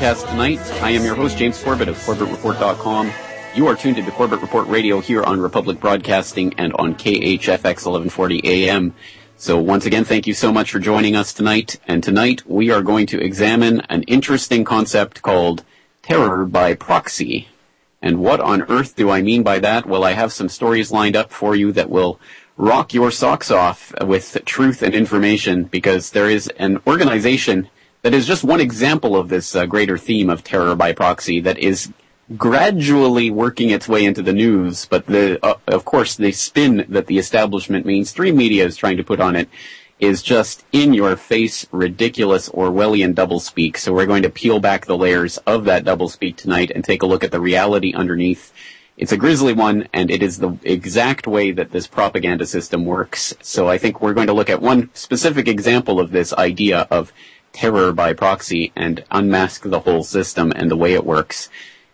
broadcast tonight. I am your host, James Corbett of CorbettReport.com. You are tuned into Corbett Report Radio here on Republic Broadcasting and on KHFX 1140 AM. So once again, thank you so much for joining us tonight. And tonight we are going to examine an interesting concept called terror by proxy. And what on earth do I mean by that? Well, I have some stories lined up for you that will rock your socks off with truth and information because there is an organization that is just one example of this uh, greater theme of terror by proxy that is gradually working its way into the news, but the, uh, of course, the spin that the establishment mainstream media is trying to put on it is just in your face, ridiculous Orwellian doublespeak. So we're going to peel back the layers of that doublespeak tonight and take a look at the reality underneath. It's a grisly one, and it is the exact way that this propaganda system works. So I think we're going to look at one specific example of this idea of terror by proxy and unmask the whole system and the way it works.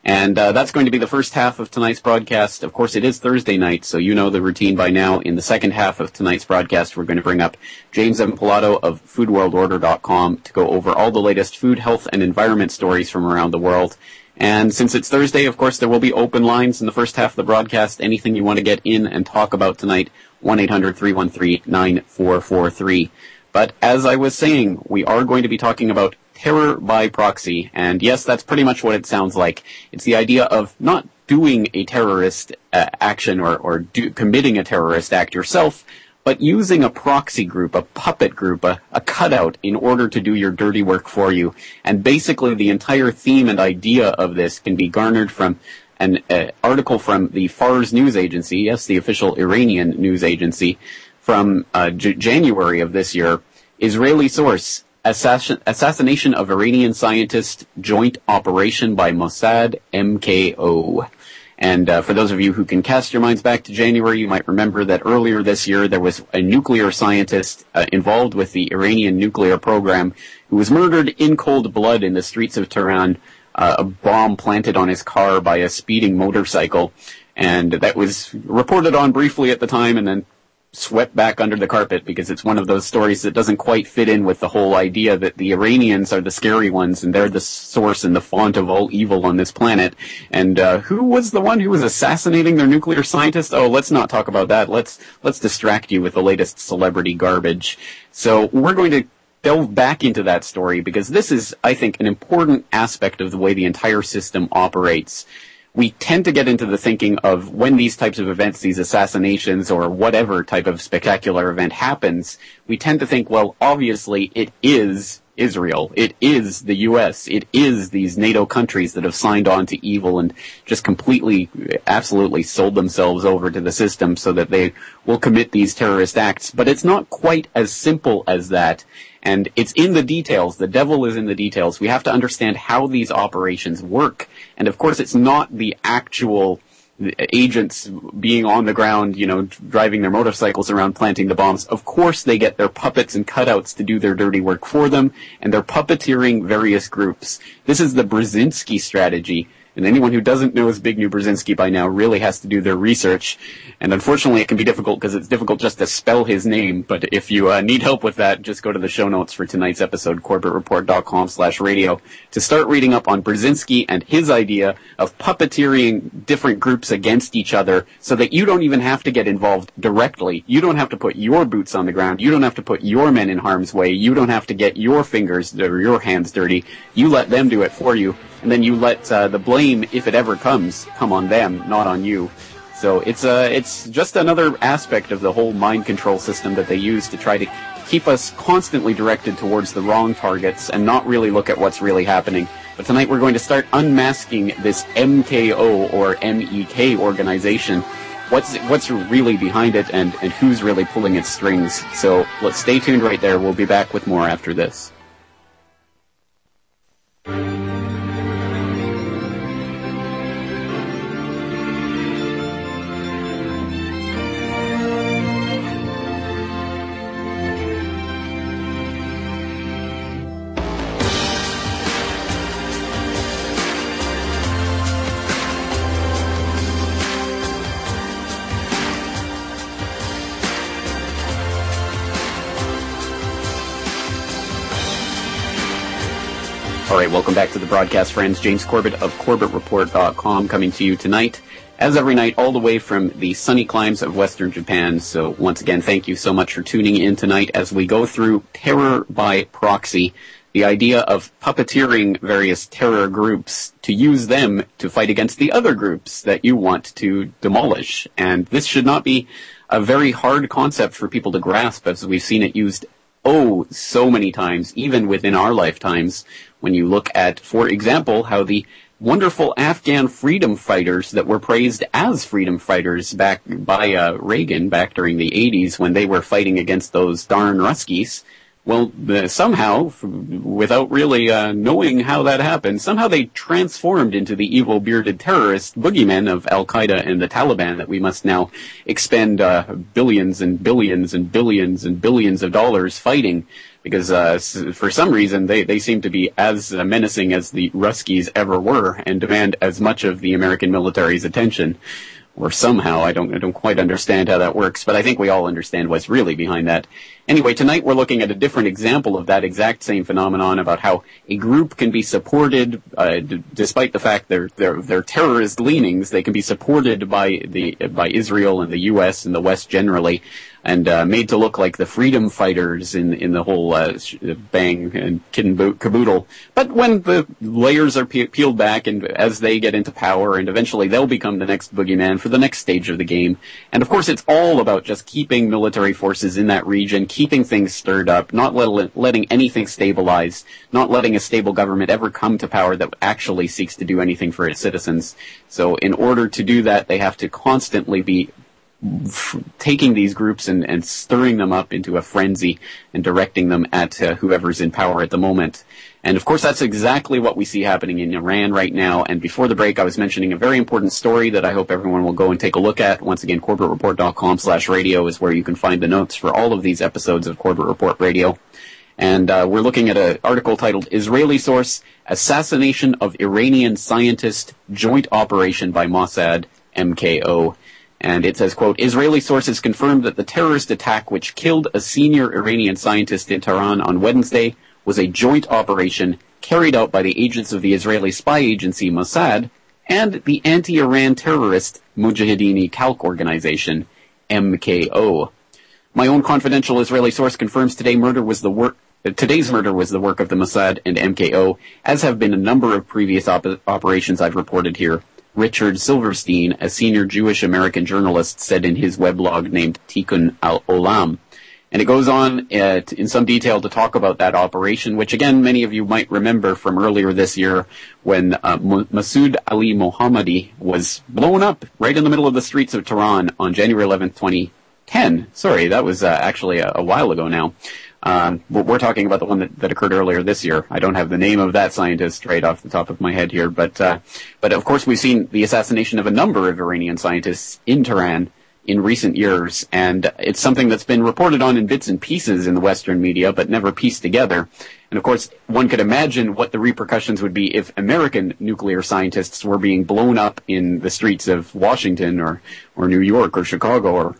And uh, that's going to be the first half of tonight's broadcast. Of course, it is Thursday night, so you know the routine by now. In the second half of tonight's broadcast, we're going to bring up James Evan Pilato of FoodWorldOrder.com to go over all the latest food, health, and environment stories from around the world. And since it's Thursday, of course, there will be open lines in the first half of the broadcast. Anything you want to get in and talk about tonight, 1-800-313-9443. But as I was saying, we are going to be talking about terror by proxy. And yes, that's pretty much what it sounds like. It's the idea of not doing a terrorist uh, action or, or do, committing a terrorist act yourself, but using a proxy group, a puppet group, a, a cutout in order to do your dirty work for you. And basically the entire theme and idea of this can be garnered from an uh, article from the Fars news agency, yes, the official Iranian news agency, from uh, J- January of this year. Israeli source: assassin- assassination of Iranian scientist, joint operation by Mossad MKO. And uh, for those of you who can cast your minds back to January, you might remember that earlier this year there was a nuclear scientist uh, involved with the Iranian nuclear program who was murdered in cold blood in the streets of Tehran. Uh, a bomb planted on his car by a speeding motorcycle, and that was reported on briefly at the time, and then swept back under the carpet because it's one of those stories that doesn't quite fit in with the whole idea that the Iranians are the scary ones and they're the source and the font of all evil on this planet. And uh, who was the one who was assassinating their nuclear scientist? Oh, let's not talk about that. Let's let's distract you with the latest celebrity garbage. So we're going to delve back into that story because this is, I think, an important aspect of the way the entire system operates we tend to get into the thinking of when these types of events, these assassinations or whatever type of spectacular event happens, we tend to think, well, obviously it is Israel. It is the U.S. It is these NATO countries that have signed on to evil and just completely, absolutely sold themselves over to the system so that they will commit these terrorist acts. But it's not quite as simple as that. And it's in the details. The devil is in the details. We have to understand how these operations work. And of course, it's not the actual agents being on the ground, you know, driving their motorcycles around planting the bombs. Of course, they get their puppets and cutouts to do their dirty work for them, and they're puppeteering various groups. This is the Brzezinski strategy. And anyone who doesn't know Zbigniew Brzezinski by now really has to do their research. And unfortunately, it can be difficult because it's difficult just to spell his name. But if you uh, need help with that, just go to the show notes for tonight's episode, corbettreport.com slash radio, to start reading up on Brzezinski and his idea of puppeteering different groups against each other so that you don't even have to get involved directly. You don't have to put your boots on the ground. You don't have to put your men in harm's way. You don't have to get your fingers or your hands dirty. You let them do it for you and then you let uh, the blame, if it ever comes, come on them, not on you. So it's uh, it's just another aspect of the whole mind control system that they use to try to keep us constantly directed towards the wrong targets and not really look at what's really happening. But tonight we're going to start unmasking this MKO or MEK organization. What's what's really behind it and, and who's really pulling its strings. So let's stay tuned right there. We'll be back with more after this. Welcome back to the broadcast, friends. James Corbett of CorbettReport.com coming to you tonight, as every night, all the way from the sunny climes of Western Japan. So once again, thank you so much for tuning in tonight as we go through terror by proxy, the idea of puppeteering various terror groups to use them to fight against the other groups that you want to demolish. And this should not be a very hard concept for people to grasp as we've seen it used oh so many times, even within our lifetimes, when you look at, for example, how the wonderful Afghan freedom fighters that were praised as freedom fighters back by uh, Reagan back during the 80s when they were fighting against those darn Ruskies, well, somehow, without really uh, knowing how that happened, somehow they transformed into the evil bearded terrorist boogeymen of Al Qaeda and the Taliban that we must now expend uh, billions and billions and billions and billions of dollars fighting. Because uh, for some reason they, they seem to be as menacing as the Ruskies ever were and demand as much of the American military's attention or somehow I don't I don't quite understand how that works, but I think we all understand what's really behind that. Anyway, tonight we're looking at a different example of that exact same phenomenon about how a group can be supported, uh, d- despite the fact their their their terrorist leanings, they can be supported by the by Israel and the U.S. and the West generally, and uh, made to look like the freedom fighters in in the whole uh, bang and kid and caboodle. But when the layers are pe- peeled back, and as they get into power, and eventually they'll become the next boogeyman for the next stage of the game. And of course, it's all about just keeping military forces in that region keeping things stirred up, not let, letting anything stabilize, not letting a stable government ever come to power that actually seeks to do anything for its citizens. So in order to do that, they have to constantly be f- taking these groups and, and, stirring them up into a frenzy and directing them at uh, whoever's in power at the moment. And of course, that's exactly what we see happening in Iran right now. And before the break, I was mentioning a very important story that I hope everyone will go and take a look at. Once again, corbettreport.com slash radio is where you can find the notes for all of these episodes of Corbett Report Radio. And uh, we're looking at an article titled Israeli Source, Assassination of Iranian Scientist, Joint Operation by Mossad, MKO. And it says, quote, Israeli sources confirmed that the terrorist attack which killed a senior Iranian scientist in Tehran on Wednesday was a joint operation carried out by the agents of the Israeli spy agency Mossad and the anti-Iran terrorist Mujahideen Khalq organization, MKO. My own confidential Israeli source confirms today murder was the work Today's murder was the work of the Mossad and MKO, as have been a number of previous op- operations I've reported here. Richard Silverstein, a senior Jewish American journalist, said in his weblog named Tikkun al-Olam. And it goes on uh, in some detail to talk about that operation, which again, many of you might remember from earlier this year when uh, Masood Ali Mohammadi was blown up right in the middle of the streets of Tehran on January 11th, 2010. Sorry, that was uh, actually a, a, while ago now. Um, we're talking about the one that, that, occurred earlier this year. I don't have the name of that scientist right off the top of my head here, but uh, but of course we've seen the assassination of a number of Iranian scientists in Tehran in recent years, and it's something that's been reported on in bits and pieces in the Western media, but never pieced together. And of course, one could imagine what the repercussions would be if American nuclear scientists were being blown up in the streets of Washington or, or New York or Chicago or,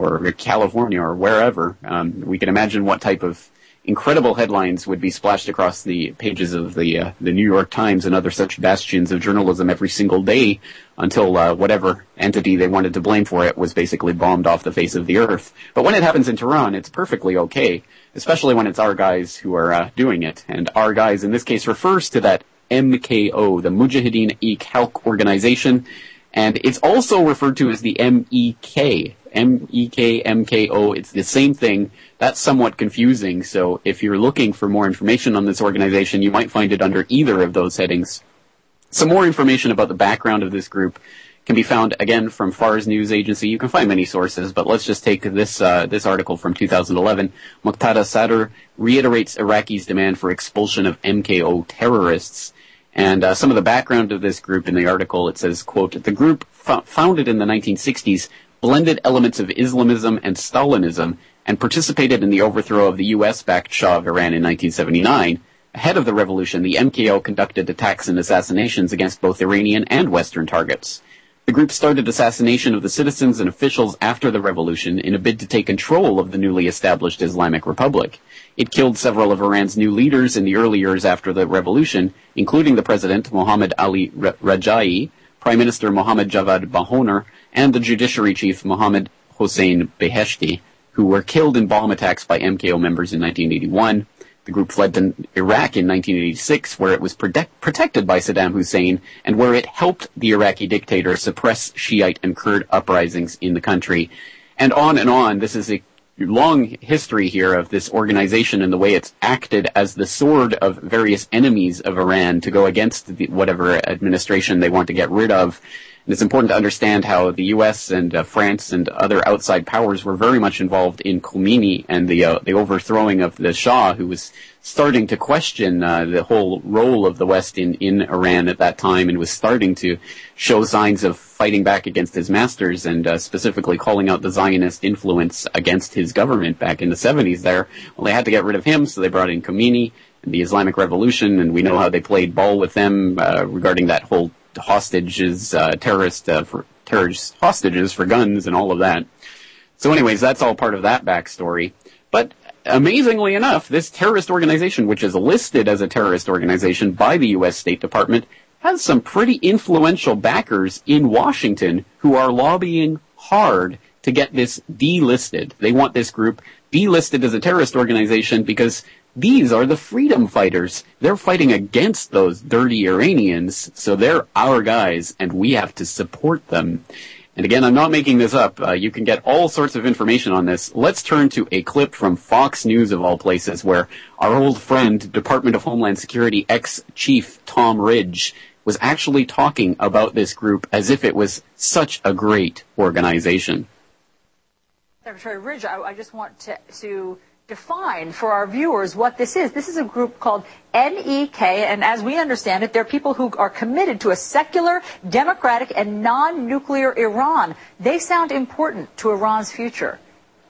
or California or wherever. Um, we can imagine what type of incredible headlines would be splashed across the pages of the uh, the New York Times and other such bastions of journalism every single day until uh, whatever entity they wanted to blame for it was basically bombed off the face of the earth. But when it happens in Tehran, it's perfectly okay, especially when it's our guys who are uh, doing it. And our guys in this case refers to that MKO, the Mujahideen e Khalq organization, and it's also referred to as the MEK, M-E-K, M-K-O. It's the same thing. That's somewhat confusing. So if you're looking for more information on this organization, you might find it under either of those headings. Some more information about the background of this group can be found again from Fars News Agency. You can find many sources, but let's just take this uh, this article from 2011. Muqtada Sadr reiterates Iraqi's demand for expulsion of MKO terrorists. And uh, some of the background of this group in the article, it says, quote, the group founded in the 1960s blended elements of Islamism and Stalinism, and participated in the overthrow of the U.S.-backed Shah of Iran in 1979. Ahead of the revolution, the MKO conducted attacks and assassinations against both Iranian and Western targets. The group started assassination of the citizens and officials after the revolution in a bid to take control of the newly established Islamic Republic. It killed several of Iran's new leaders in the early years after the revolution, including the president Mohammad Ali Rajai, Prime Minister Mohammad Javad Bahonar, and the judiciary chief Mohammad Hossein Beheshti, who were killed in bomb attacks by MKO members in 1981. The group fled to Iraq in 1986, where it was protect- protected by Saddam Hussein, and where it helped the Iraqi dictator suppress Shiite and Kurd uprisings in the country. And on and on. This is a long history here of this organization and the way it's acted as the sword of various enemies of Iran to go against the, whatever administration they want to get rid of. It's important to understand how the U.S. and uh, France and other outside powers were very much involved in Khomeini and the uh, the overthrowing of the Shah, who was starting to question uh, the whole role of the West in in Iran at that time, and was starting to show signs of fighting back against his masters, and uh, specifically calling out the Zionist influence against his government back in the 70s. There, well, they had to get rid of him, so they brought in Khomeini and the Islamic Revolution, and we know how they played ball with them uh, regarding that whole hostages, uh, terrorist, uh, for, terrorist hostages for guns and all of that. So anyways, that's all part of that backstory. But amazingly enough, this terrorist organization, which is listed as a terrorist organization by the U.S. State Department, has some pretty influential backers in Washington who are lobbying hard to get this delisted. They want this group delisted as a terrorist organization because these are the freedom fighters. They're fighting against those dirty Iranians, so they're our guys, and we have to support them. And again, I'm not making this up. Uh, you can get all sorts of information on this. Let's turn to a clip from Fox News of all places where our old friend, Department of Homeland Security ex-chief Tom Ridge was actually talking about this group as if it was such a great organization. Secretary Ridge, I, I just want to, to define for our viewers what this is. This is a group called MEK, and as we understand it, they're people who are committed to a secular, democratic, and non-nuclear Iran. They sound important to Iran's future.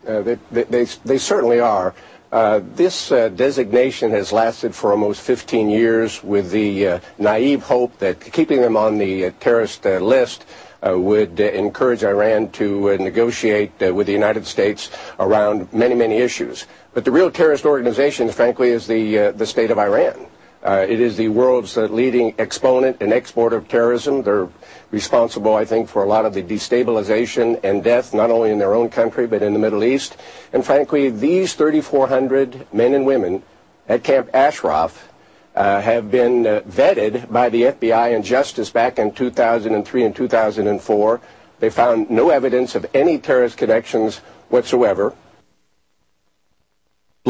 Uh, they, they, they, certainly are. Uh, this uh, designation has lasted for almost 15 years with the uh, naive hope that keeping them on the uh, terrorist uh, list uh, would uh, encourage Iran to uh, negotiate with the United States around many, many issues. But the real terrorist organization, frankly, is the, the state of Iran. Uh, it is the world's uh, leading exponent and exporter of terrorism. They're responsible, I think, for a lot of the destabilization and death, not only in their own country, but in the Middle East. And frankly, these 3,400 men and women at Camp Ashraf uh, have been uh, vetted by the FBI and Justice back in 2003 and 2004. They found no evidence of any terrorist connections whatsoever.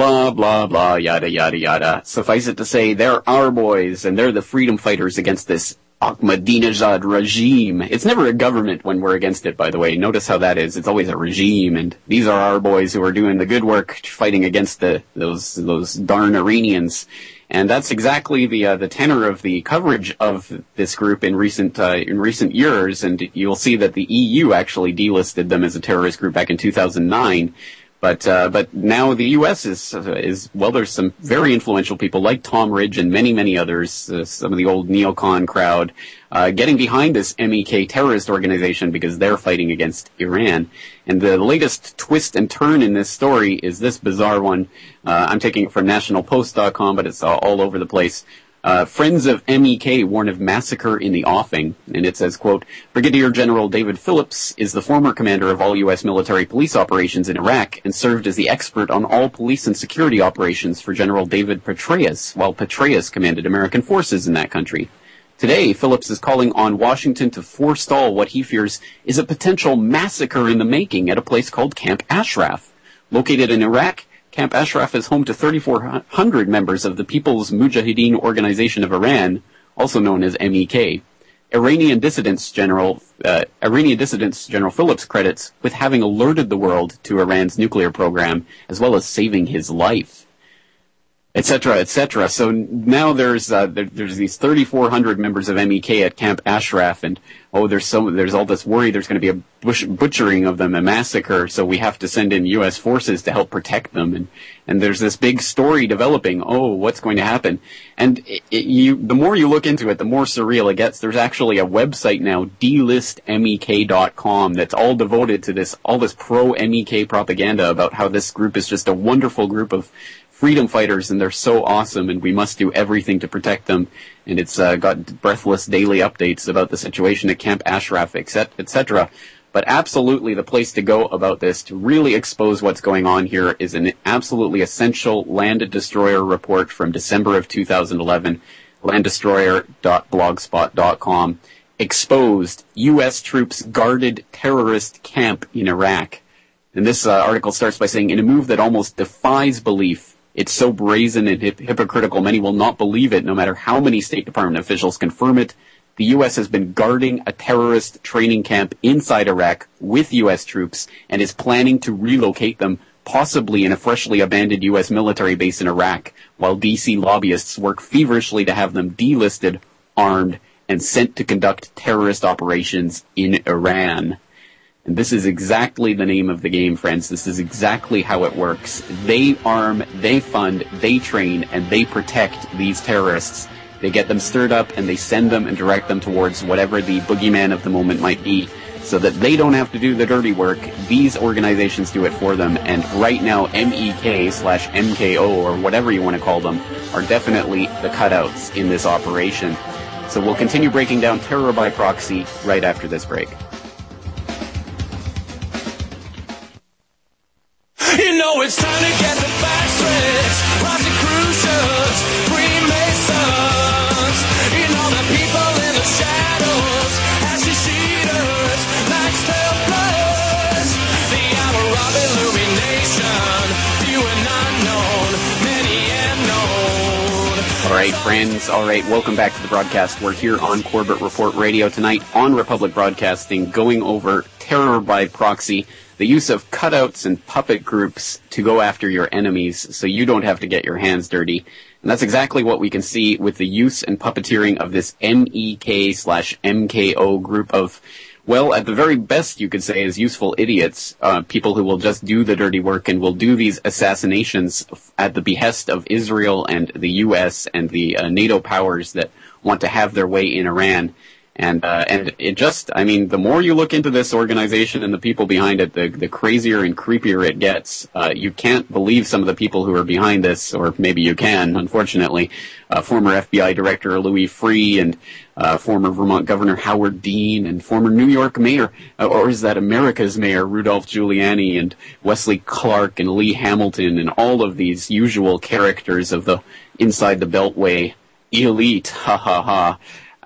Blah, blah, blah, yada, yada, yada. Suffice it to say, they're our boys, and they're the freedom fighters against this Ahmadinejad regime. It's never a government when we're against it, by the way. Notice how that is. It's always a regime, and these are our boys who are doing the good work, fighting against the those those darn Iranians. And that's exactly the uh, the tenor of the coverage of this group in recent uh, in recent years. And you'll see that the EU actually delisted them as a terrorist group back in 2009. But uh, but now the U.S. is is well. There's some very influential people like Tom Ridge and many many others. Uh, some of the old neocon crowd uh, getting behind this MEK terrorist organization because they're fighting against Iran. And the latest twist and turn in this story is this bizarre one. Uh, I'm taking it from NationalPost.com, but it's all over the place. Uh, Friends of MEK warn of massacre in the offing, and it says, quote, Brigadier General David Phillips is the former commander of all U.S. military police operations in Iraq and served as the expert on all police and security operations for General David Petraeus, while Petraeus commanded American forces in that country. Today, Phillips is calling on Washington to forestall what he fears is a potential massacre in the making at a place called Camp Ashraf. Located in Iraq, Camp Ashraf is home to 3,400 members of the People's Mujahideen Organization of Iran, also known as MEK. Iranian dissidents General uh, Iranian dissidents General Phillips credits with having alerted the world to Iran's nuclear program, as well as saving his life. Etc., etc. So now there's uh, there, there's these 3,400 members of MEK at Camp Ashraf, and oh, there's so there's all this worry there's going to be a bush, butchering of them, a massacre. So we have to send in U.S. forces to help protect them, and and there's this big story developing. Oh, what's going to happen? And it, it, you, the more you look into it, the more surreal it gets. There's actually a website now, delistmek.com, that's all devoted to this all this pro MEK propaganda about how this group is just a wonderful group of freedom fighters and they're so awesome and we must do everything to protect them. And it's uh, got breathless daily updates about the situation at Camp Ashraf, etc. But absolutely the place to go about this to really expose what's going on here is an absolutely essential land destroyer report from December of 2011, landdestroyer.blogspot.com, exposed U.S. troops guarded terrorist camp in Iraq. And this uh, article starts by saying, in a move that almost defies belief, it's so brazen and hip- hypocritical, many will not believe it, no matter how many State Department officials confirm it. The U.S. has been guarding a terrorist training camp inside Iraq with U.S. troops and is planning to relocate them possibly in a freshly abandoned U.S. military base in Iraq, while D.C. lobbyists work feverishly to have them delisted, armed, and sent to conduct terrorist operations in Iran. And this is exactly the name of the game, friends. This is exactly how it works. They arm, they fund, they train, and they protect these terrorists. They get them stirred up and they send them and direct them towards whatever the boogeyman of the moment might be so that they don't have to do the dirty work. These organizations do it for them. And right now, MEK slash MKO or whatever you want to call them are definitely the cutouts in this operation. So we'll continue breaking down terror by proxy right after this break. You know it's time to get the facts straight. Rosicrucians, Freemasons. You know the people in the shadows, ashes eaters, Max Templars. The hour of illumination, few and unknown, many and known. All right, friends. All right, welcome back to the broadcast. We're here on Corbett Report Radio tonight on Republic Broadcasting, going over terror by proxy the use of cutouts and puppet groups to go after your enemies so you don't have to get your hands dirty. And that's exactly what we can see with the use and puppeteering of this MEK slash MKO group of, well, at the very best you could say is useful idiots, uh, people who will just do the dirty work and will do these assassinations at the behest of Israel and the US and the uh, NATO powers that want to have their way in Iran. And uh, and it just, I mean, the more you look into this organization and the people behind it, the the crazier and creepier it gets. Uh, you can't believe some of the people who are behind this, or maybe you can, unfortunately. Uh, former FBI Director Louis Freeh and uh, former Vermont Governor Howard Dean and former New York Mayor, uh, or is that America's Mayor Rudolph Giuliani and Wesley Clark and Lee Hamilton and all of these usual characters of the inside the Beltway elite. Ha ha ha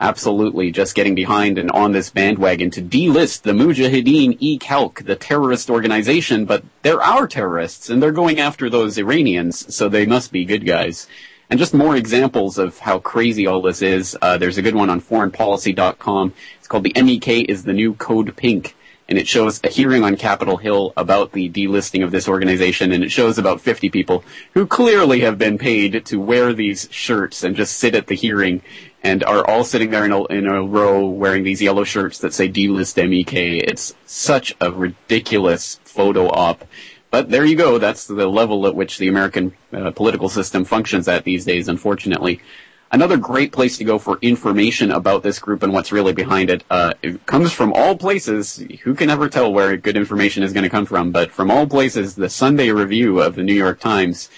absolutely just getting behind and on this bandwagon to delist the Mujahideen e Khalq, the terrorist organization, but they're our terrorists and they're going after those Iranians, so they must be good guys. And just more examples of how crazy all this is. Uh, there's a good one on foreignpolicy.com. It's called The MEK is the New Code Pink and it shows a hearing on Capitol Hill about the delisting of this organization, and it shows about 50 people who clearly have been paid to wear these shirts and just sit at the hearing, and are all sitting there in a, in a row wearing these yellow shirts that say delist MEK. It's such a ridiculous photo op. But there you go. That's the level at which the American uh, political system functions at these days, unfortunately. Another great place to go for information about this group and what's really behind it, uh, it comes from all places. Who can ever tell where good information is going to come from? But from all places, the Sunday Review of the New York Times,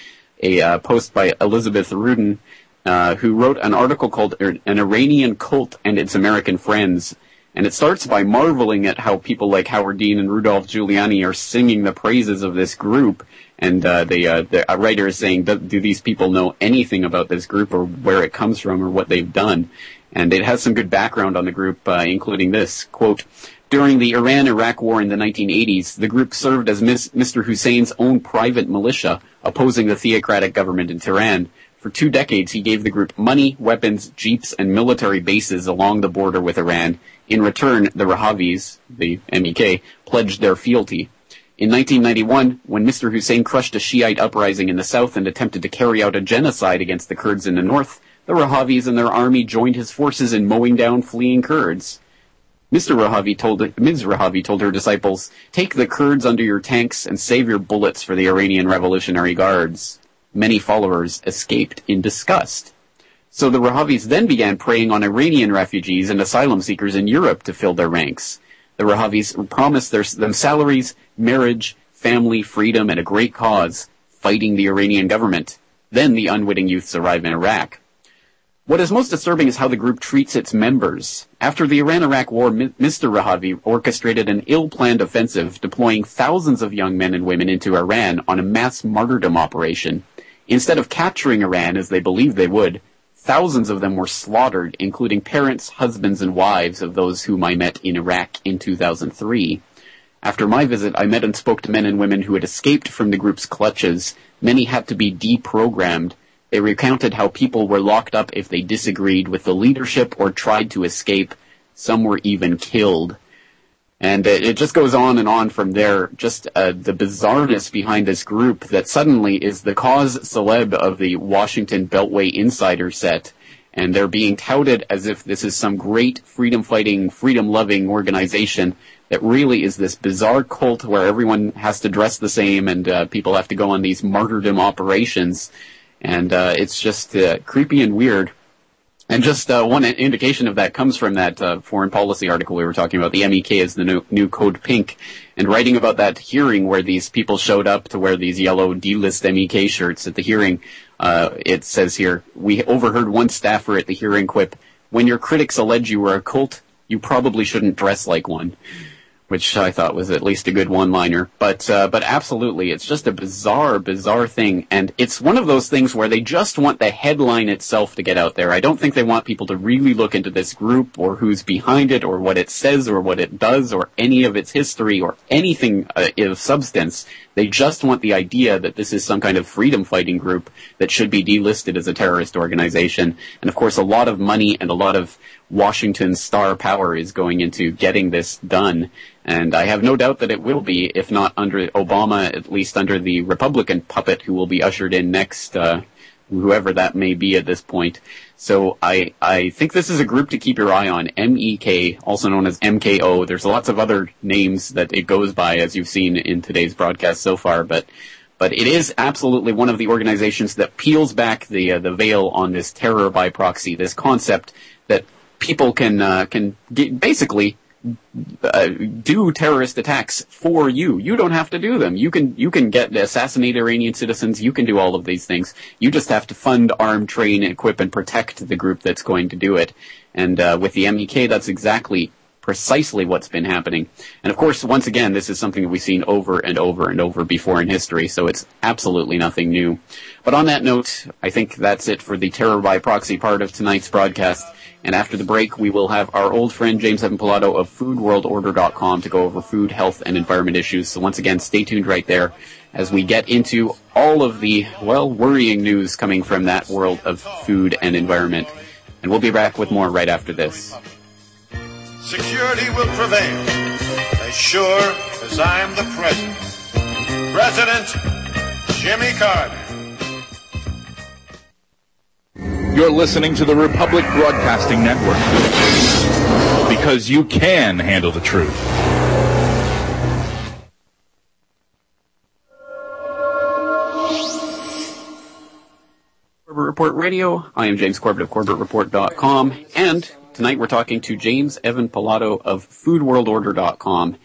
a uh, post by Elizabeth Rubin, uh, who wrote an article called "An Iranian Cult and Its American Friends." And it starts by marveling at how people like Howard Dean and Rudolph Giuliani are singing the praises of this group and uh, the, uh, the writer is saying, do, do, these people know anything about this group or where it comes from or what they've done? And it has some good background on the group, uh, including this quote. During the Iran-Iraq War in the 1980s, the group served as Mr. Hussein's own private militia, opposing the theocratic government in Tehran. For two decades, he gave the group money, weapons, jeeps, and military bases along the border with Iran. In return, the Rahavis, the MEK, pledged their fealty. In 1991, when Mr. Hussein crushed a Shiite uprising in the south and attempted to carry out a genocide against the Kurds in the north, the Rahavis and their army joined his forces in mowing down fleeing Kurds. Mr. Rahavi told, Ms. Rahavi told her disciples, take the Kurds under your tanks and save your bullets for the Iranian Revolutionary Guards. Many followers escaped in disgust. So the Rahavis then began preying on Iranian refugees and asylum seekers in Europe to fill their ranks. The Rahavis promised their, them salaries, marriage, family, freedom, and a great cause, fighting the Iranian government. Then the unwitting youths arrive in Iraq. What is most disturbing is how the group treats its members. After the Iran-Iraq war, Mr. Rahavi orchestrated an ill-planned offensive, deploying thousands of young men and women into Iran on a mass martyrdom operation. Instead of capturing Iran as they believed they would, thousands of them were slaughtered, including parents, husbands, and wives of those whom I met in Iraq in 2003. After my visit, I met and spoke to men and women who had escaped from the group's clutches. Many had to be deprogrammed they recounted how people were locked up if they disagreed with the leadership or tried to escape. Some were even killed. And it just goes on and on from there. Just uh, the bizarreness behind this group that suddenly is the cause celeb of the Washington Beltway Insider set. And they're being touted as if this is some great freedom fighting, freedom loving organization that really is this bizarre cult where everyone has to dress the same and uh, people have to go on these martyrdom operations and uh, it's just uh, creepy and weird. And just uh, one indication of that comes from that uh, foreign policy article we were talking about. The MEK is the new, new code pink, and writing about that hearing where these people showed up to wear these yellow delist MEK shirts at the hearing. Uh, it says here, we overheard one staffer at the hearing quip, "When your critics allege you were a cult, you probably shouldn't dress like one." Which I thought was at least a good one-liner. But uh, but absolutely, it's just a bizarre, bizarre thing, and it's one of those things where they just want the headline itself to get out there. I don't think they want people to really look into this group or who's behind it or what it says or what it does or any of its history or anything uh, of substance. They just want the idea that this is some kind of freedom fighting group that should be delisted as a terrorist organization. And of course, a lot of money and a lot of Washington star power is going into getting this done. And I have no doubt that it will be, if not under Obama, at least under the Republican puppet who will be ushered in next, uh, whoever that may be at this point. So I, I think this is a group to keep your eye on. MEK, also known as MKO. There's lots of other names that it goes by, as you've seen in today's broadcast so far, but but it is absolutely one of the organizations that peels back the uh, the veil on this terror by proxy, this concept that people can uh, can get, basically uh, do terrorist attacks for you. You don't have to do them. You can you can get assassinate Iranian citizens. You can do all of these things. You just have to fund, arm, train, equip, and protect the group that's going to do it. And uh, with the MEK, that's exactly precisely what's been happening. And of course, once again, this is something that we've seen over and over and over before in history, so it's absolutely nothing new. But on that note, I think that's it for the terror by proxy part of tonight's broadcast. And after the break, we will have our old friend James Evan Pilato of FoodWorldOrder.com to go over food, health, and environment issues. So once again, stay tuned right there as we get into all of the, well, worrying news coming from that world of food and environment. And we'll be back with more right after this. Security will prevail as sure as I'm the president. President Jimmy Carter. You're listening to the Republic Broadcasting Network because you can handle the truth. Corbett Report Radio. I am James Corbett of CorbettReport.com, and tonight we're talking to James Evan Pilato of FoodWorldOrder.com.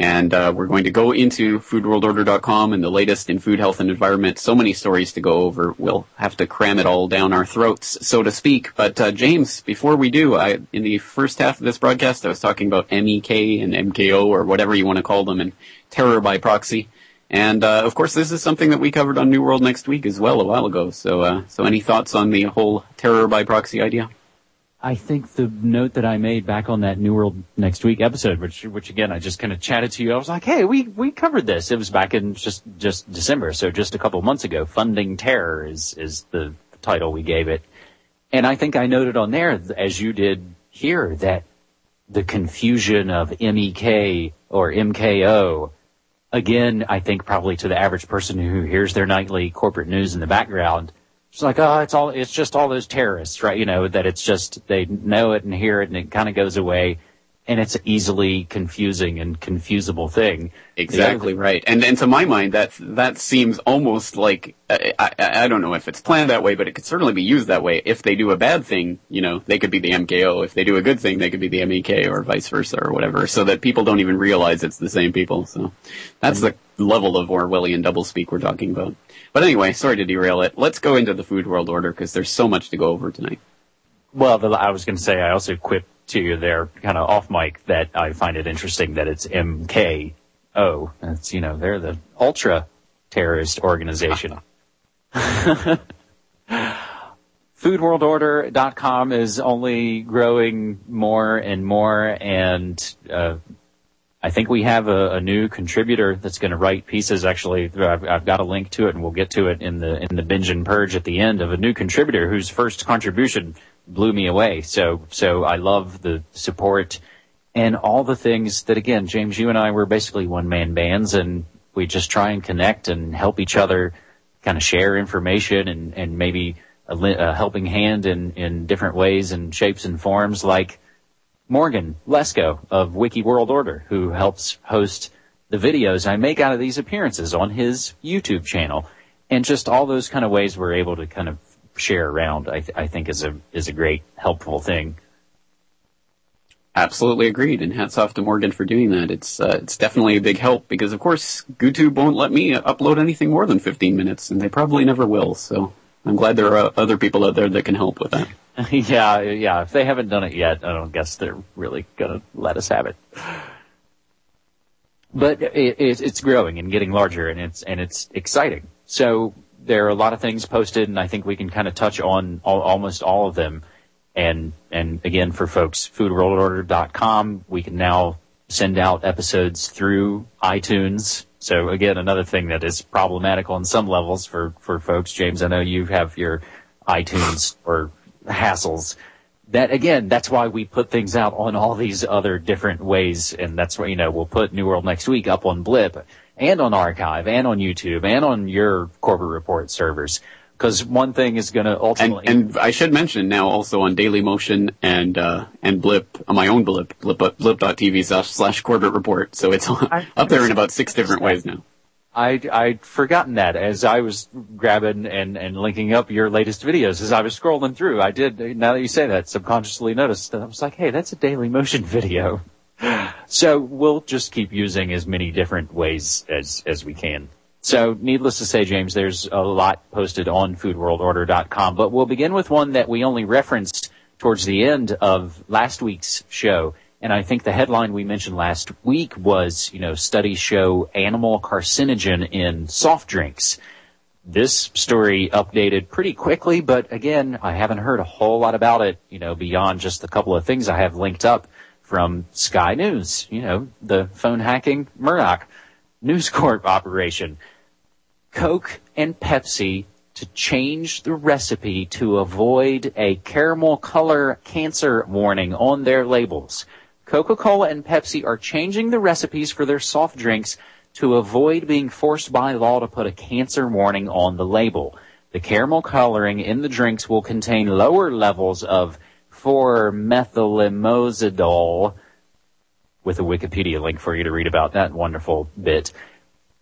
And uh, we're going to go into foodworldorder.com and the latest in food, health, and environment. So many stories to go over. We'll have to cram it all down our throats, so to speak. But uh, James, before we do, I, in the first half of this broadcast, I was talking about MEK and MKO or whatever you want to call them, and terror by proxy. And uh, of course, this is something that we covered on New World Next Week as well a while ago. So, uh, so any thoughts on the whole terror by proxy idea? I think the note that I made back on that New World Next Week episode, which, which again, I just kind of chatted to you. I was like, hey, we, we covered this. It was back in just, just December. So just a couple months ago. Funding Terror is, is the title we gave it. And I think I noted on there, as you did here, that the confusion of MEK or MKO again, I think probably to the average person who hears their nightly corporate news in the background, it's like, oh, it's all, it's just all those terrorists, right? You know, that it's just, they know it and hear it and it kind of goes away and it's an easily confusing and confusable thing. Exactly right. And and to my mind, that that seems almost like I, I, I don't know if it's planned that way, but it could certainly be used that way. If they do a bad thing, you know, they could be the MKO. If they do a good thing, they could be the MEK or vice versa or whatever. So that people don't even realize it's the same people. So that's mm. the level of Orwellian doublespeak we're talking about. But anyway, sorry to derail it. Let's go into the food world order because there's so much to go over tonight. Well, the, I was going to say I also quit to you there, kind of off mic, that I find it interesting that it's MKO. It's, you know, they're the ultra terrorist organization. Foodworldorder.com is only growing more and more, and uh, I think we have a, a new contributor that's going to write pieces. Actually, I've, I've, got a link to it, and we'll get to it in the in the binge and purge at the end of a new contributor whose first contribution blew me away. So, so I love the support and all the things that again, James, you and I were basically one man bands and we just try and connect and help each other kind of share information and, and maybe a, a helping hand in, in different ways and shapes and forms like Morgan Lesko of Wiki World Order, who helps host the videos I make out of these appearances on his YouTube channel. And just all those kind of ways we're able to kind of share around, I, th- I think is a is a great helpful thing. Absolutely agreed, and hats off to Morgan for doing that. It's uh, it's definitely a big help because, of course, GooTube won't let me upload anything more than 15 minutes, and they probably never will. So I'm glad there are other people out there that can help with that. yeah, yeah. If they haven't done it yet, I don't guess they're really gonna let us have it. But it, it's growing and getting larger, and it's and it's exciting. So there are a lot of things posted, and I think we can kind of touch on all, almost all of them. And and again, for folks, foodworldorder.com, we can now send out episodes through iTunes. So again, another thing that is problematic on some levels for for folks. James, I know you have your iTunes or hassles. That again, that's why we put things out on all these other different ways, and that's why you know we'll put New World next week up on Blip and on archive and on YouTube and on your Corbett Report servers. Because one thing is going to ultimately, and, and, I should mention now also on Daily Motion and uh, and Blip on my own Blip Blip Blip.tv slash slash Corbett Report. So it's up there in about six different ways now. I I'd forgotten that as I was grabbing and and linking up your latest videos as I was scrolling through. I did now that you say that subconsciously noticed that I was like, hey, that's a Daily Motion video. So we'll just keep using as many different ways as, as we can. So needless to say, James, there's a lot posted on foodworldorder.com, but we'll begin with one that we only referenced towards the end of last week's show. And I think the headline we mentioned last week was, you know, studies show animal carcinogen in soft drinks. This story updated pretty quickly, but again, I haven't heard a whole lot about it, you know, beyond just the couple of things I have linked up from Sky News, you know, the phone hacking Murdoch News Corp operation. Coke and Pepsi to change the recipe to avoid a caramel color cancer warning on their labels. Coca-Cola and Pepsi are changing the recipes for their soft drinks to avoid being forced by law to put a cancer warning on the label. The caramel coloring in the drinks will contain lower levels of 4-methylimidazole, with a Wikipedia link for you to read about that wonderful bit,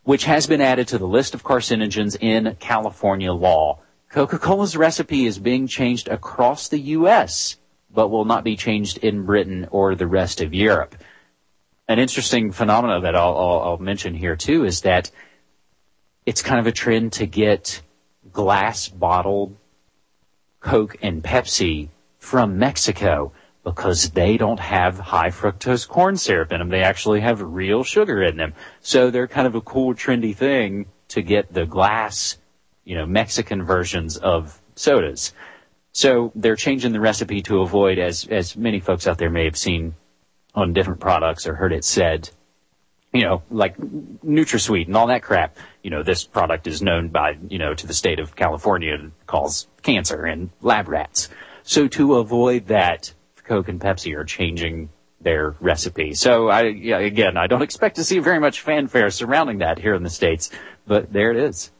which has been added to the list of carcinogens in California law. Coca-Cola's recipe is being changed across the U.S., but will not be changed in Britain or the rest of Europe. An interesting phenomenon that I'll, I'll, I'll mention here too is that it's kind of a trend to get glass bottled Coke and Pepsi from Mexico because they don't have high fructose corn syrup in them. They actually have real sugar in them. So they're kind of a cool, trendy thing to get the glass, you know, Mexican versions of sodas. So they're changing the recipe to avoid, as, as many folks out there may have seen on different products or heard it said, you know, like NutraSweet and all that crap. You know, this product is known by, you know, to the state of California and calls cancer in lab rats. So to avoid that, Coke and Pepsi are changing their recipe. So I, again, I don't expect to see very much fanfare surrounding that here in the States, but there it is.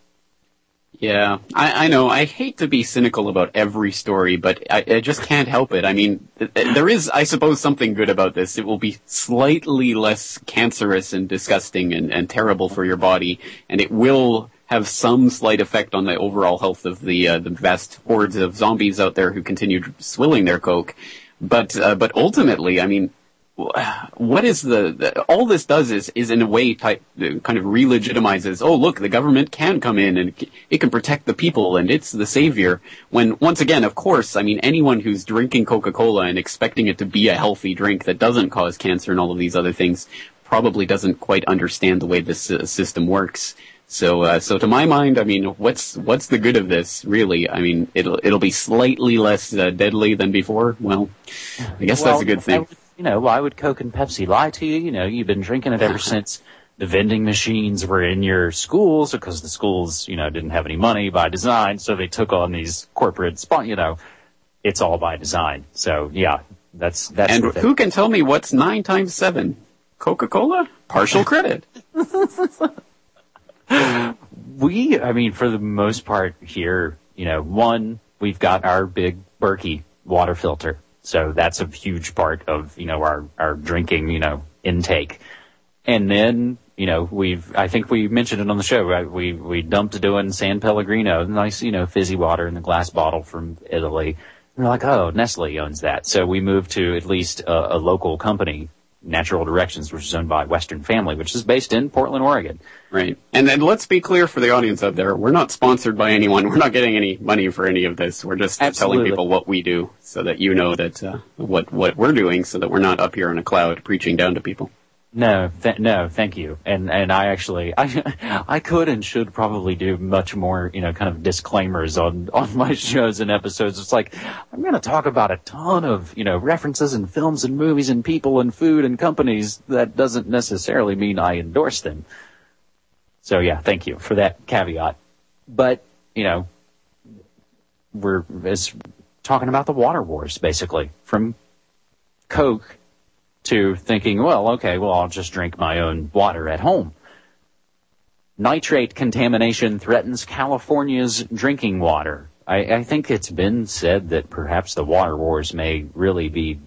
Yeah, I, I know. I hate to be cynical about every story, but I, I just can't help it. I mean, th- there is, I suppose, something good about this. It will be slightly less cancerous and disgusting and, and terrible for your body, and it will have some slight effect on the overall health of the uh, the vast hordes of zombies out there who continue swilling their coke. But uh, but ultimately, I mean, what is the, the, all this does is is in a way type kind of re-legitimizes oh look the government can come in and it can protect the people and it's the savior when once again of course i mean anyone who's drinking coca-cola and expecting it to be a healthy drink that doesn't cause cancer and all of these other things probably doesn't quite understand the way this uh, system works so, uh, so to my mind, I mean, what's what's the good of this, really? I mean, it'll it'll be slightly less uh, deadly than before. Well, I guess well, that's a good thing you know, why would Coke and Pepsi lie to you? You know, you've been drinking it ever since the vending machines were in your schools because the schools, you know, didn't have any money by design. So they took on these corporate spot, you know, it's all by design. So yeah, that's, that's. And who can tell me what's nine times seven? Coca-Cola? Partial credit. we, I mean, for the most part here, you know, one, we've got our big Berkey water filter so that's a huge part of, you know, our, our drinking, you know, intake. And then, you know, we've, I think we mentioned it on the show, right? We, we dumped doing San Pellegrino, nice, you know, fizzy water in the glass bottle from Italy. And we're like, oh, Nestle owns that. So we moved to at least a, a local company Natural Directions, which is owned by Western Family, which is based in Portland, Oregon. Right. And then let's be clear for the audience out there, we're not sponsored by anyone. We're not getting any money for any of this. We're just Absolutely. telling people what we do so that you know that uh, what what we're doing so that we're not up here in a cloud preaching down to people. No, th- no, thank you. And and I actually I I could and should probably do much more, you know, kind of disclaimers on on my shows and episodes. It's like I'm going to talk about a ton of, you know, references and films and movies and people and food and companies that doesn't necessarily mean I endorse them. So yeah, thank you for that caveat. But, you know, we're as talking about the water wars basically from Coke to thinking, well, okay, well, I'll just drink my own water at home. Nitrate contamination threatens California's drinking water. I, I think it's been said that perhaps the water wars may really be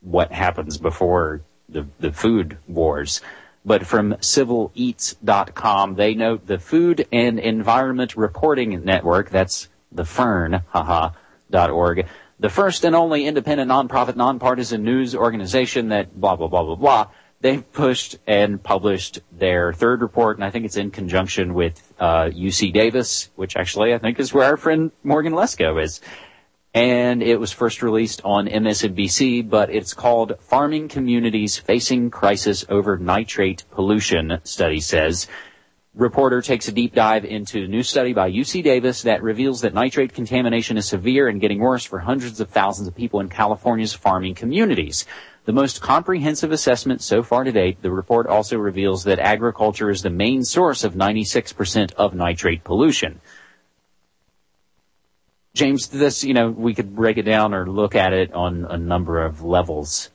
what happens before the, the food wars. But from civileats.com, they note the Food and Environment Reporting Network, that's the FERN, haha, dot org, the first and only independent nonprofit nonpartisan news organization that blah blah blah blah blah they've pushed and published their third report and i think it's in conjunction with uh, uc davis which actually i think is where our friend morgan lesko is. And it was first released on msnbc but it's called farming communities facing crisis over nitrate pollution study says reporter takes a deep dive into a new study by UC Davis that reveals that nitrate contamination is severe and getting worse for hundreds of thousands of people in California's farming communities. The most comprehensive assessment so far to date, the report also reveals that agriculture is the main source of 96% of nitrate pollution. James, this, you know, we could break it down or look at it on a number of levels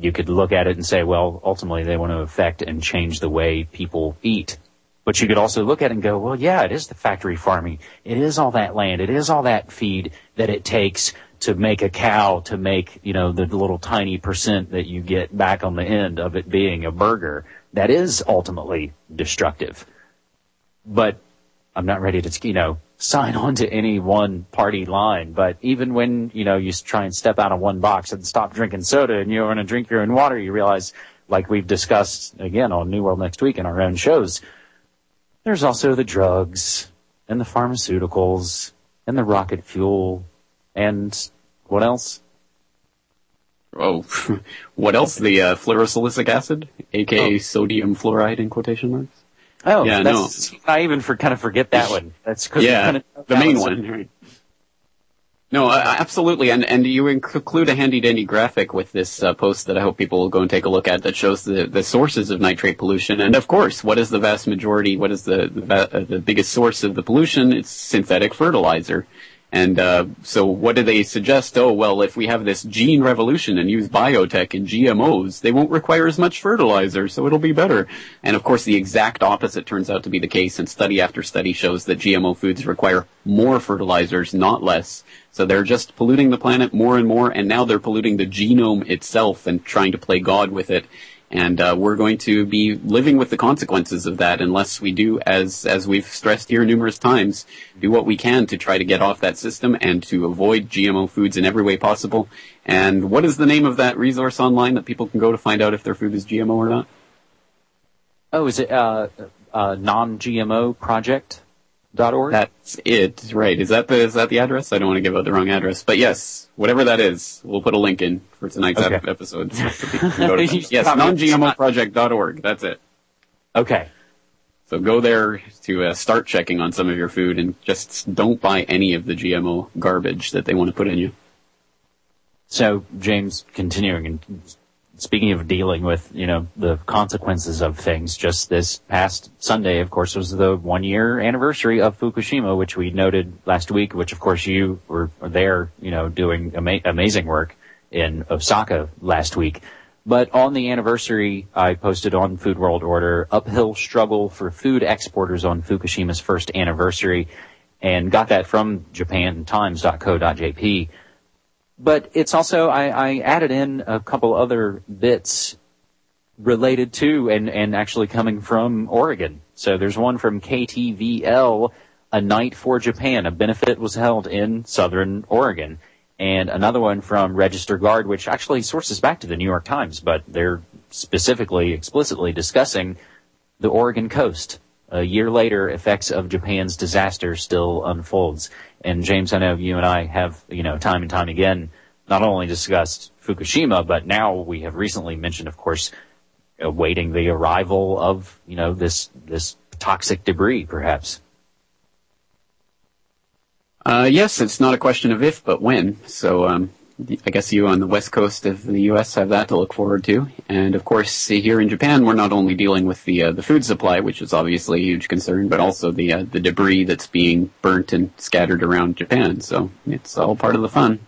you could look at it and say, well, ultimately they want to affect and change the way people eat. But you could also look at it and go, well, yeah, it is the factory farming. It is all that land. It is all that feed that it takes to make a cow to make, you know, the little tiny percent that you get back on the end of it being a burger. That is ultimately destructive. But I'm not ready to, you know, sign on to any one party line. But even when, you know, you try and step out of one box and stop drinking soda and you want to drink your own water, you realize, like we've discussed again on New World Next Week in our own shows, there's also the drugs and the pharmaceuticals and the rocket fuel and what else? Oh, what else? The uh, fluorosilicic acid, aka oh. sodium fluoride in quotation marks. Oh, yeah, no. I even for, kind of forget that one. That's because yeah, kind of the main one. Right. No, uh, absolutely, and and you include a handy dandy graphic with this uh, post that I hope people will go and take a look at that shows the the sources of nitrate pollution, and of course, what is the vast majority? What is the the, uh, the biggest source of the pollution? It's synthetic fertilizer, And uh, so, what do they suggest? Oh, well, if we have this gene revolution and use biotech and GMOs, they won't require as much fertilizer, so it'll be better. And of course, the exact opposite turns out to be the case, and study after study shows that GMO foods require more fertilizers, not less. So they're just polluting the planet more and more, and now they're polluting the genome itself and trying to play God with it and uh, we're going to be living with the consequences of that unless we do, as as we've stressed here numerous times, do what we can to try to get off that system and to avoid GMO foods in every way possible. And what is the name of that resource online that people can go to find out if their food is GMO or not? Oh, is it uh, uh, non-GMO project? Org? That's it, right? Is that the is that the address? I don't want to give out the wrong address, but yes, whatever that is, we'll put a link in for tonight's okay. episode. So yes, nongmoproject.org. That's it. Okay. So go there to uh, start checking on some of your food, and just don't buy any of the GMO garbage that they want to put in you. So, James, continuing and speaking of dealing with, you know, the consequences of things, just this past Sunday, of course, was the one year anniversary of Fukushima, which we noted last week, which of course you were there, you know, doing ama- amazing work in Osaka last week. But on the anniversary, I posted on Food World Order, uphill struggle for food exporters on Fukushima's first anniversary, and got that from japantimes.co.jp but it's also I, I added in a couple other bits related to and, and actually coming from Oregon. So there's one from KTVL, A Night for Japan. A benefit was held in Southern Oregon. And another one from Register Guard, which actually sources back to the New York Times, but they're specifically, explicitly discussing the Oregon coast. A year later, effects of Japan's disaster still unfolds. And James, I know you and I have, you know, time and time again, not only discussed Fukushima, but now we have recently mentioned, of course, awaiting the arrival of, you know, this, this toxic debris, perhaps. Uh, yes, it's not a question of if, but when. So, um, I guess you on the west coast of the U.S. have that to look forward to, and of course here in Japan we're not only dealing with the uh, the food supply, which is obviously a huge concern, but also the uh, the debris that's being burnt and scattered around Japan. So it's all part of the fun.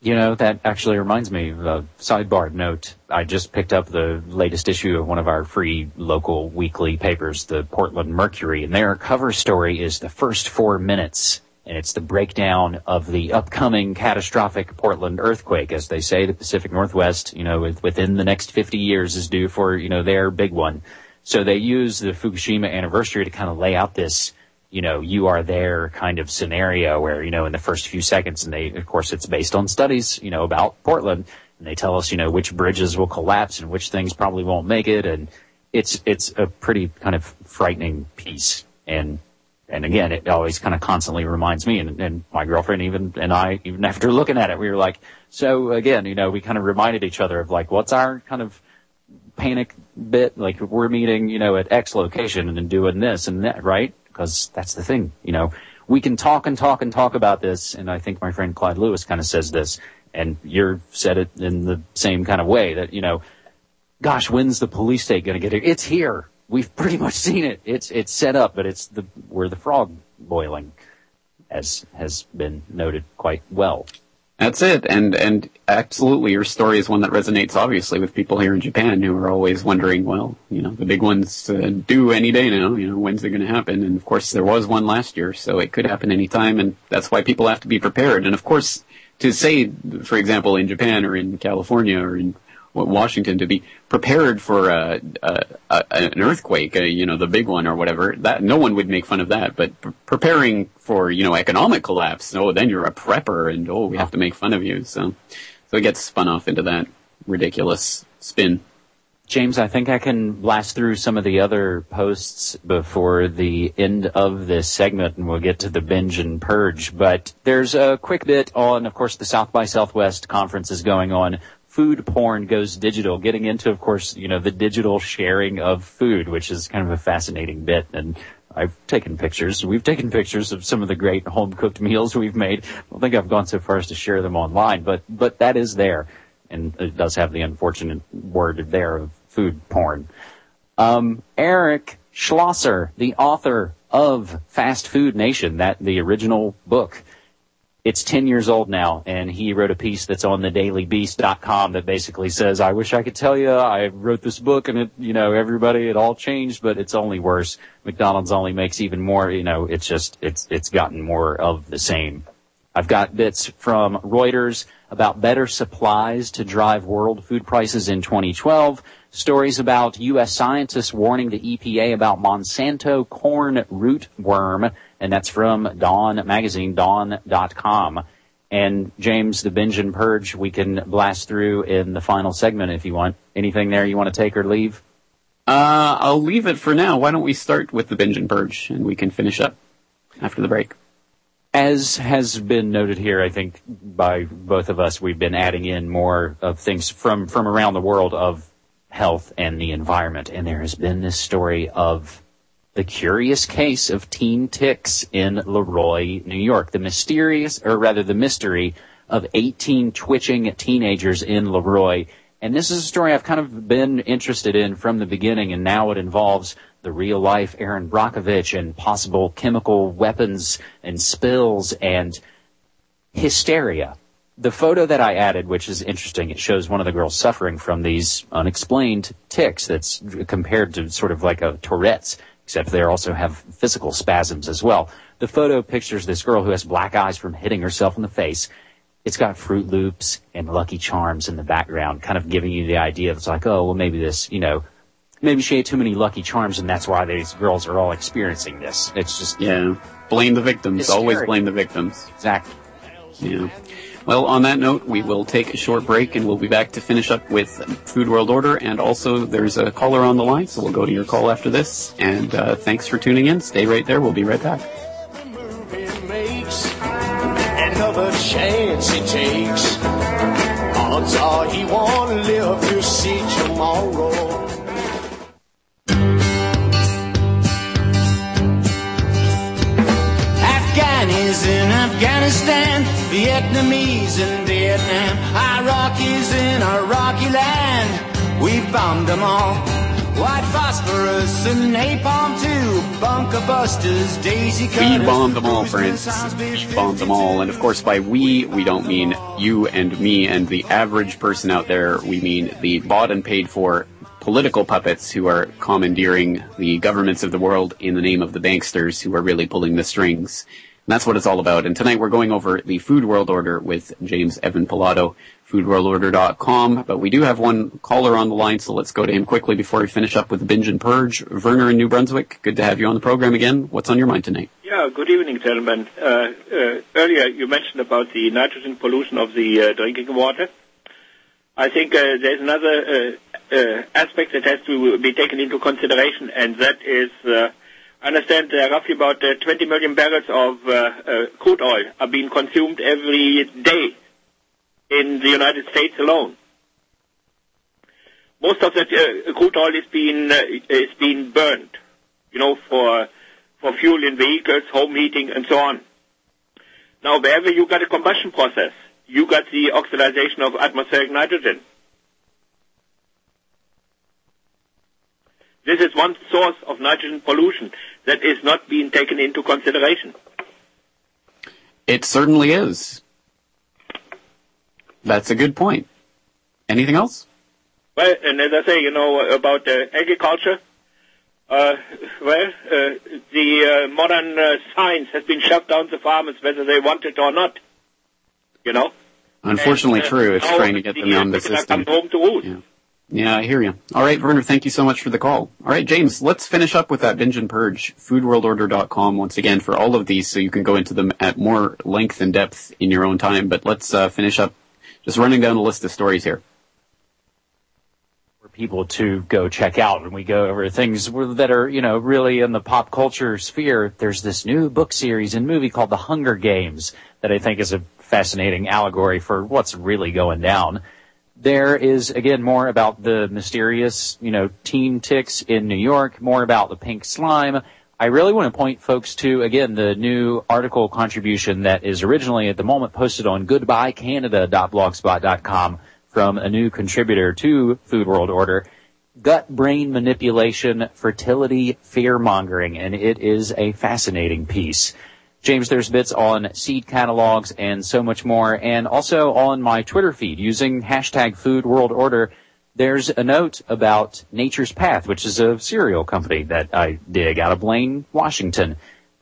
You know, that actually reminds me of a sidebar note. I just picked up the latest issue of one of our free local weekly papers, the Portland Mercury, and their cover story is the first four minutes and it's the breakdown of the upcoming catastrophic Portland earthquake. As they say, the Pacific Northwest, you know, within the next 50 years is due for, you know, their big one. So they use the Fukushima anniversary to kind of lay out this, you know, you are there kind of scenario where, you know, in the first few seconds, and they, of course, it's based on studies, you know, about Portland, and they tell us, you know, which bridges will collapse and which things probably won't make it, and it's, it's a pretty kind of frightening piece. And and again, it always kind of constantly reminds me and, and my girlfriend even and I, even after looking at it, we were like, so again, you know, we kind of reminded each other of like, what's our kind of panic bit? Like we're meeting, you know, at X location and then doing this and that, right? Because that's the thing, you know, we can talk and talk and talk about this. And I think my friend Clyde Lewis kind of says this and you're said it in the same kind of way that, you know, gosh, when's the police state going to get here? It's here we've pretty much seen it. It's it's set up, but it's the where the frog boiling, as has been noted quite well. That's it, and and absolutely, your story is one that resonates obviously with people here in Japan who are always wondering, well, you know, the big one's uh, any day now. You know, when's it going to happen? And of course, there was one last year, so it could happen any time, and that's why people have to be prepared. And of course, to say, for example, in Japan or in California or in Washington to be prepared for a, a, a an earthquake, you know, the big one or whatever. That no one would make fun of that, but pre- preparing for you know economic collapse, oh, then you're a prepper, and oh, we have to make fun of you. So, so it gets spun off into that ridiculous spin. James, I think I can blast through some of the other posts before the end of this segment and we'll get to the binge and purge. But there's a quick bit on, of course, the South by Southwest conference is going on food porn goes digital, getting into, of course, you know, the digital sharing of food, which is kind of a fascinating bit. And I've taken pictures. We've taken pictures of some of the great home cooked meals we've made. I don't think I've gone so far as to share them online, but, but that is there. And it does have the unfortunate word there of food porn. Um, Eric Schlosser, the author of Fast Food Nation, that the original book, it's 10 years old now, and he wrote a piece that's on the dailybeast.com that basically says, I wish I could tell you I wrote this book and it, you know, everybody, it all changed, but it's only worse. McDonald's only makes even more, you know, it's just, it's, it's gotten more of the same. I've got bits from Reuters about better supplies to drive world food prices in 2012. Stories about U.S. scientists warning the EPA about Monsanto corn rootworm and that's from Dawn magazine, dawn.com. And James, the binge and purge, we can blast through in the final segment if you want. Anything there you want to take or leave? Uh, I'll leave it for now. Why don't we start with the binge and purge and we can finish up after the break. As has been noted here, I think by both of us, we've been adding in more of things from, from around the world of health and the environment. And there has been this story of the curious case of teen tics in Le Roy, New York. The mysterious, or rather the mystery of 18 twitching teenagers in Le Roy. And this is a story I've kind of been interested in from the beginning, and now it involves the real life Erin Brockovich and possible chemical weapons and spills and hysteria. The photo that I added, which is interesting, it shows one of the girls suffering from these unexplained tics that's compared to sort of like a Tourette's except they also have physical spasms as well. The photo pictures this girl who has black eyes from hitting herself in the face. It's got Froot Loops and Lucky Charms in the background, kind of giving you the idea. It's like, oh, well, maybe this, you know, maybe she ate too many Lucky Charms and that's why these girls are all experiencing this. It's just. Yeah. Blame the victims. Always blame the victims. Exactly. Yeah. Well, on that note, we will take a short break and we'll be back to finish up with Food World Order. And also, there's a caller on the line, so we'll go to your call after this. And uh, thanks for tuning in. Stay right there. We'll be right back. Another chance he takes. Odds are he won't live to see tomorrow. In Afghanistan, Vietnamese in Vietnam, Iraqis in Iraqi land. We've bombed them all. White phosphorus and napalm too. Bunker busters, daisy cutters. We bombed them all, friends. We bombed them all. And of course, by we, we don't mean you and me and the average person out there. We mean the bought and paid for political puppets who are commandeering the governments of the world in the name of the banksters who are really pulling the strings. And that's what it's all about. And tonight we're going over the Food World Order with James Evan Pilato, foodworldorder.com. But we do have one caller on the line, so let's go to him quickly before we finish up with the binge and purge. Werner in New Brunswick, good to have you on the program again. What's on your mind tonight? Yeah, good evening, gentlemen. Uh, uh, earlier you mentioned about the nitrogen pollution of the uh, drinking water. I think uh, there's another uh, uh, aspect that has to be taken into consideration, and that is understand roughly about uh, 20 million barrels of uh, uh, crude oil are being consumed every day in the United States alone. Most of that crude oil is being burned, you know, for for fuel in vehicles, home heating, and so on. Now, wherever you got a combustion process, you got the oxidization of atmospheric nitrogen. This is one source of nitrogen pollution that is not being taken into consideration. It certainly is. That's a good point. Anything else? Well, and as I say, you know, about uh, agriculture, uh, well, uh, the uh, modern uh, science has been shoved down the farmers whether they want it or not. You know? Unfortunately and, uh, true. It's trying to get them of the system. Come home to roost. Yeah. Yeah, I hear you. All right, Werner, thank you so much for the call. All right, James, let's finish up with that binge and purge. Foodworldorder.com once again for all of these so you can go into them at more length and depth in your own time. But let's uh, finish up just running down the list of stories here. For people to go check out when we go over things that are, you know, really in the pop culture sphere. There's this new book series and movie called The Hunger Games that I think is a fascinating allegory for what's really going down. There is again more about the mysterious, you know, teen tics in New York, more about the pink slime. I really want to point folks to again the new article contribution that is originally at the moment posted on goodbyecanada.blogspot.com from a new contributor to Food World Order. Gut brain manipulation, fertility, fear mongering, and it is a fascinating piece. James, there's bits on seed catalogs and so much more, and also on my Twitter feed using hashtag Food World Order. There's a note about Nature's Path, which is a cereal company that I dig out of Blaine, Washington.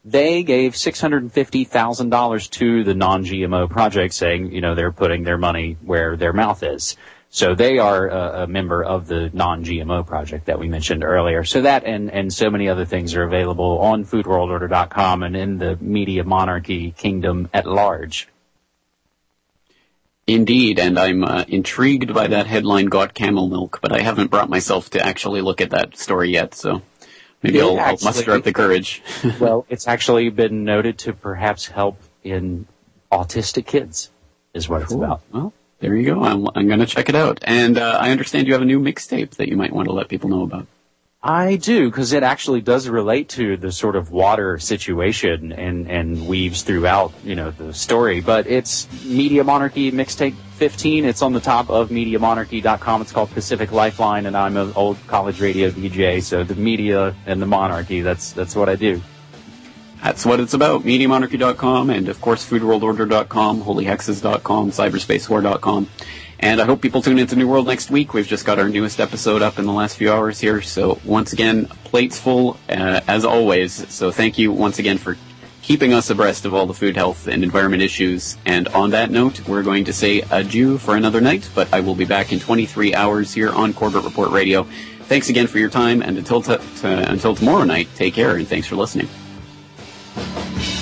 They gave $650,000 to the non-GMO project saying, you know, they're putting their money where their mouth is. So they are a, a, member of the non-GMO project that we mentioned earlier. So that and, and so many other things are available on foodworldorder.com and in the media monarchy kingdom at large. Indeed, and I'm uh, intrigued by that headline, Got Camel Milk, but I haven't brought myself to actually look at that story yet, so maybe I'll, actually, I'll, muster up the courage. well, it's actually been noted to perhaps help in autistic kids, is what cool. it's about. Well, there you go. I'm, I'm going to check it out. And uh, I understand you have a new mixtape that you might want to let people know about. I do, because it actually does relate to the sort of water situation and, and weaves throughout, you know, the story. But it's Media Monarchy Mixtape 15. It's on the top of MediaMonarchy.com. It's called Pacific Lifeline, and I'm an old college radio DJ, so the media and the monarchy, that's, that's what I do. That's what it's about. MediaMonarchy.com and, of course, FoodWorldOrder.com, HolyHexes.com, CyberspaceWar.com. And I hope people tune into New World next week. We've just got our newest episode up in the last few hours here. So once again, plates full, uh, as always. So thank you once again for keeping us abreast of all the food health and environment issues. And on that note, we're going to say adieu for another night, but I will be back in 23 hours here on Corbett Report Radio. Thanks again for your time, and until, t- t- until tomorrow night, take care, and thanks for listening. Thank you.